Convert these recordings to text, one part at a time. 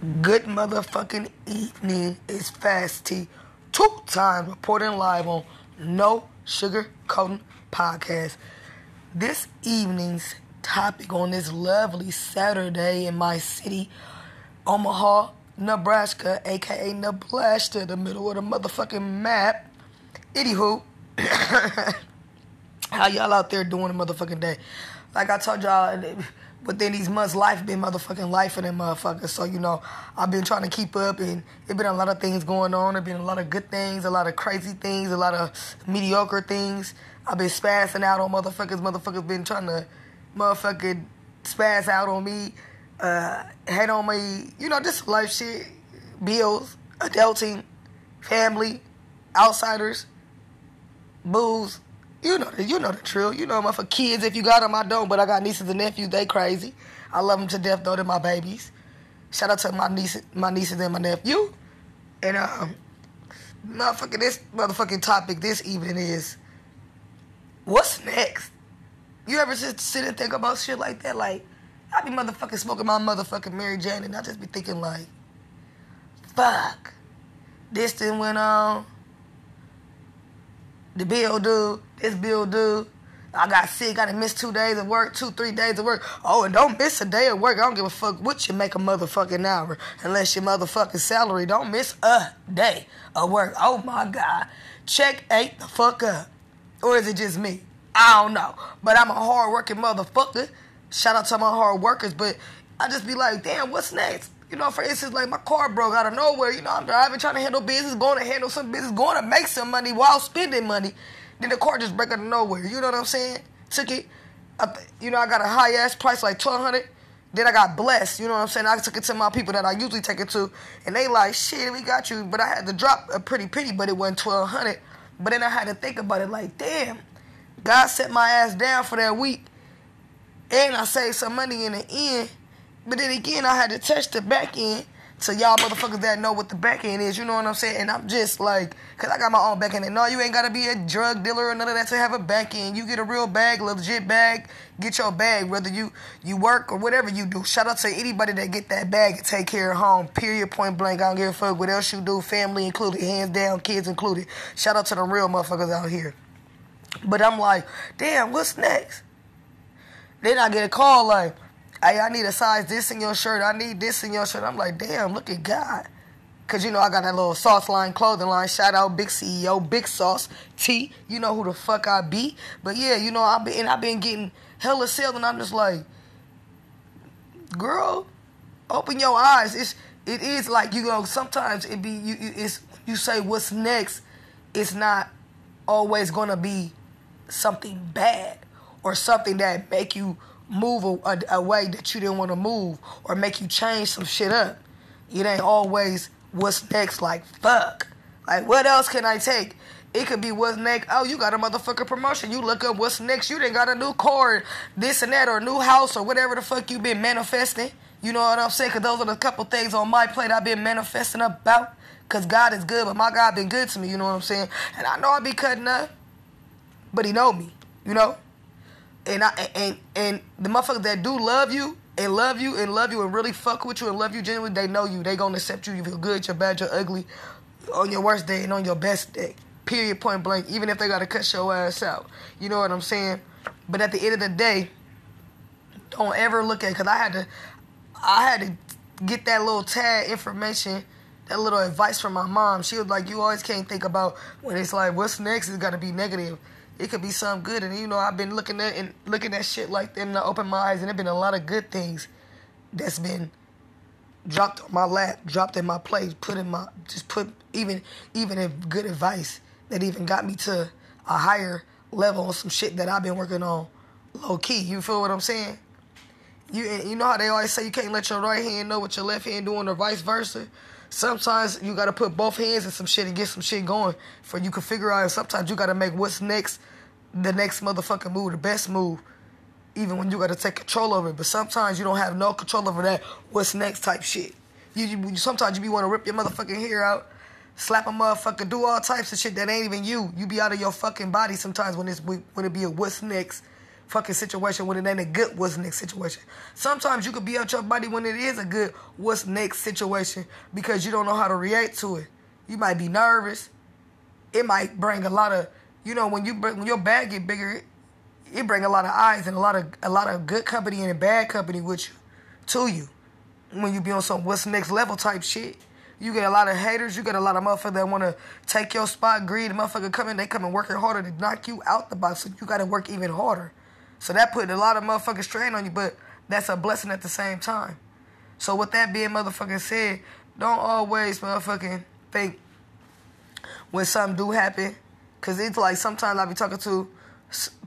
Good motherfucking evening. It's Fast T. Two times reporting live on No Sugar Coating Podcast. This evening's topic on this lovely Saturday in my city, Omaha, Nebraska, aka Nebraska, the middle of the motherfucking map. Anywho, how y'all out there doing a motherfucking day? Like I told y'all within these months, life been motherfucking life for them motherfuckers. So, you know, I've been trying to keep up and it been a lot of things going on. There been a lot of good things, a lot of crazy things, a lot of mediocre things. I've been spazzing out on motherfuckers. Motherfuckers been trying to motherfucking spaz out on me, uh, head on me, you know, just life shit, bills, adulting, family, outsiders, booze, you know, the, you know the drill. You know, my for kids, if you got them, I don't. But I got nieces and nephews. They crazy. I love them to death, though. They're my babies. Shout out to my nieces, my nieces and my nephew. And um, motherfucking this motherfucking topic this evening is what's next. You ever just sit and think about shit like that? Like I be motherfucking smoking my motherfucking Mary Jane, and I just be thinking like, fuck, this thing went on the bill due, this bill due. I got sick, done missed two days of work, two, three days of work. Oh, and don't miss a day of work. I don't give a fuck what you make a motherfucking hour. Unless your motherfucking salary. Don't miss a day of work. Oh my God. Check eight the fuck up. Or is it just me? I don't know. But I'm a hard working motherfucker. Shout out to my hard workers, but I just be like, damn, what's next? You know, for instance, like my car broke out of nowhere. You know, I'm driving, trying to handle business, going to handle some business, going to make some money while spending money. Then the car just break out of nowhere. You know what I'm saying? Took it. you know, I got a high ass price, like 1200 Then I got blessed. You know what I'm saying? I took it to my people that I usually take it to. And they like, shit, we got you. But I had to drop a pretty pretty, but it wasn't 1200 But then I had to think about it like, damn, God set my ass down for that week. And I saved some money in the end but then again, I had to touch the back end to y'all motherfuckers that know what the back end is. You know what I'm saying? And I'm just like, cause I got my own back end. And no, you ain't gotta be a drug dealer or none of that to have a back end. You get a real bag, legit bag. Get your bag, whether you you work or whatever you do. Shout out to anybody that get that bag and take care of home. Period. Point blank. I don't give a fuck what else you do. Family included, hands down, kids included. Shout out to the real motherfuckers out here. But I'm like, damn, what's next? Then I get a call like hey, I need a size this in your shirt. I need this in your shirt. I'm like, damn, look at God. Cause you know I got that little sauce line clothing line. Shout out Big CEO, Big Sauce T. You know who the fuck I be. But yeah, you know I've been I've been getting hella sales, and I'm just like, girl, open your eyes. It's it is like you know sometimes it be you it's you say what's next. It's not always gonna be something bad or something that make you move a, a, way that you didn't want to move or make you change some shit up. It ain't always what's next, like, fuck. Like, what else can I take? It could be what's next. Oh, you got a motherfucker promotion. You look up what's next. You didn't got a new car, this and that, or a new house, or whatever the fuck you been manifesting. You know what I'm saying? Because those are the couple things on my plate I've been manifesting about. Because God is good, but my God been good to me. You know what I'm saying? And I know I be cutting up, but He know me. You know? And I and and the motherfuckers that do love you and love you and love you and really fuck with you and love you genuinely, they know you. They gonna accept you. You feel good, you're bad, you're ugly, on your worst day and on your best day. Period, point blank. Even if they gotta cut your ass out, you know what I'm saying. But at the end of the day, don't ever look at because I had to, I had to get that little tag information that little advice from my mom. She was like, "You always can't think about when it's like what's next is to be negative it could be something good. And you know, I've been looking at and looking at shit like that and I open my eyes, and there have been a lot of good things that's been dropped on my lap, dropped in my place, put in my just put even even in good advice that even got me to a higher level on some shit that I've been working on low key. You feel what I'm saying? You you know how they always say you can't let your right hand know what your left hand doing or vice versa. Sometimes you gotta put both hands in some shit and get some shit going for you can figure out. Sometimes you gotta make what's next, the next motherfucking move, the best move, even when you gotta take control over it. But sometimes you don't have no control over that. What's next type shit. You, you sometimes you be want to rip your motherfucking hair out, slap a motherfucker, do all types of shit that ain't even you. You be out of your fucking body sometimes when it's when it be a what's next fucking situation when it ain't a good what's next situation. Sometimes you could be out your body when it is a good what's next situation because you don't know how to react to it. You might be nervous. It might bring a lot of, you know, when you when your bag get bigger, it, bring a lot of eyes and a lot of a lot of good company and a bad company with you, to you. When you be on some what's next level type shit. You get a lot of haters. You get a lot of motherfuckers that want to take your spot. Greed, motherfucker come in, they come and working harder to knock you out the box. So you got to work even harder. So that put a lot of motherfucking strain on you, but that's a blessing at the same time. So with that being motherfucking said, don't always motherfucking think when something do happen, cause it's like sometimes I be talking to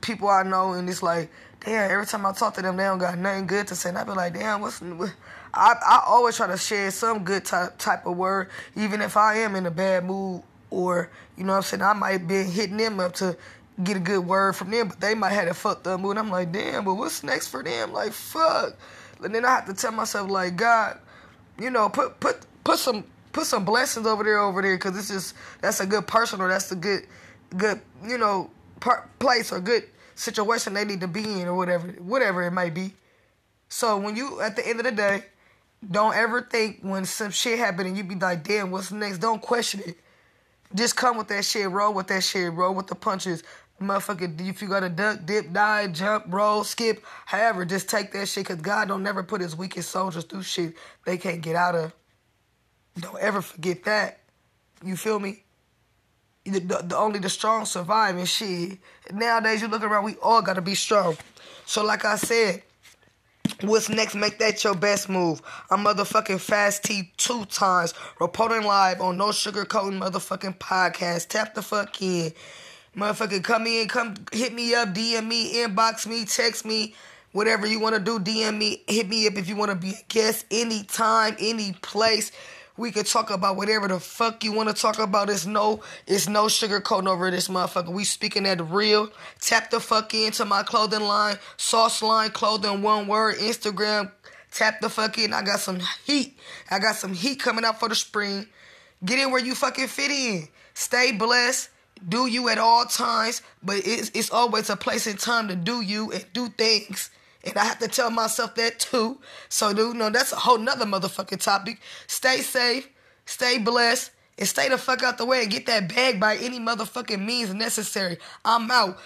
people I know and it's like, damn, every time I talk to them, they don't got nothing good to say. And I be like, damn, what's what? I I always try to share some good type type of word, even if I am in a bad mood or you know what I'm saying. I might be hitting them up to get a good word from them, but they might have a fucked up mood. I'm like, damn, but what's next for them? Like, fuck. And then I have to tell myself, like, God, you know, put put put some put some blessings over there, over there, because this is that's a good person or that's a good good you know par- place or good situation they need to be in or whatever whatever it might be. So when you at the end of the day, don't ever think when some shit happen and you be like, damn, what's next? Don't question it. Just come with that shit, roll with that shit, roll with the punches motherfucker, if you gotta duck, dip, dive, jump, roll, skip, however, just take that shit, cause God don't never put his weakest soldiers through shit they can't get out of. Don't ever forget that. You feel me? The, the, only the strong survive and shit. Nowadays, you look around, we all gotta be strong. So, like I said, What's next? Make that your best move. I'm motherfucking Fast T two times. Reporting live on No Sugar Coating motherfucking podcast. Tap the fuck in. Motherfucker, come in, come hit me up, DM me, inbox me, text me, whatever you want to do. DM me, hit me up if you want to be a guest anytime, any place. We could talk about whatever the fuck you want to talk about. It's no, it's no sugarcoating over this motherfucker. We speaking at the real. Tap the fuck into my clothing line, sauce line clothing, one word, Instagram. Tap the fuck in. I got some heat. I got some heat coming out for the spring. Get in where you fucking fit in. Stay blessed do you at all times, but it's, it's always a place and time to do you and do things. And I have to tell myself that too. So, dude, no, that's a whole nother motherfucking topic. Stay safe, stay blessed, and stay the fuck out the way and get that bag by any motherfucking means necessary. I'm out.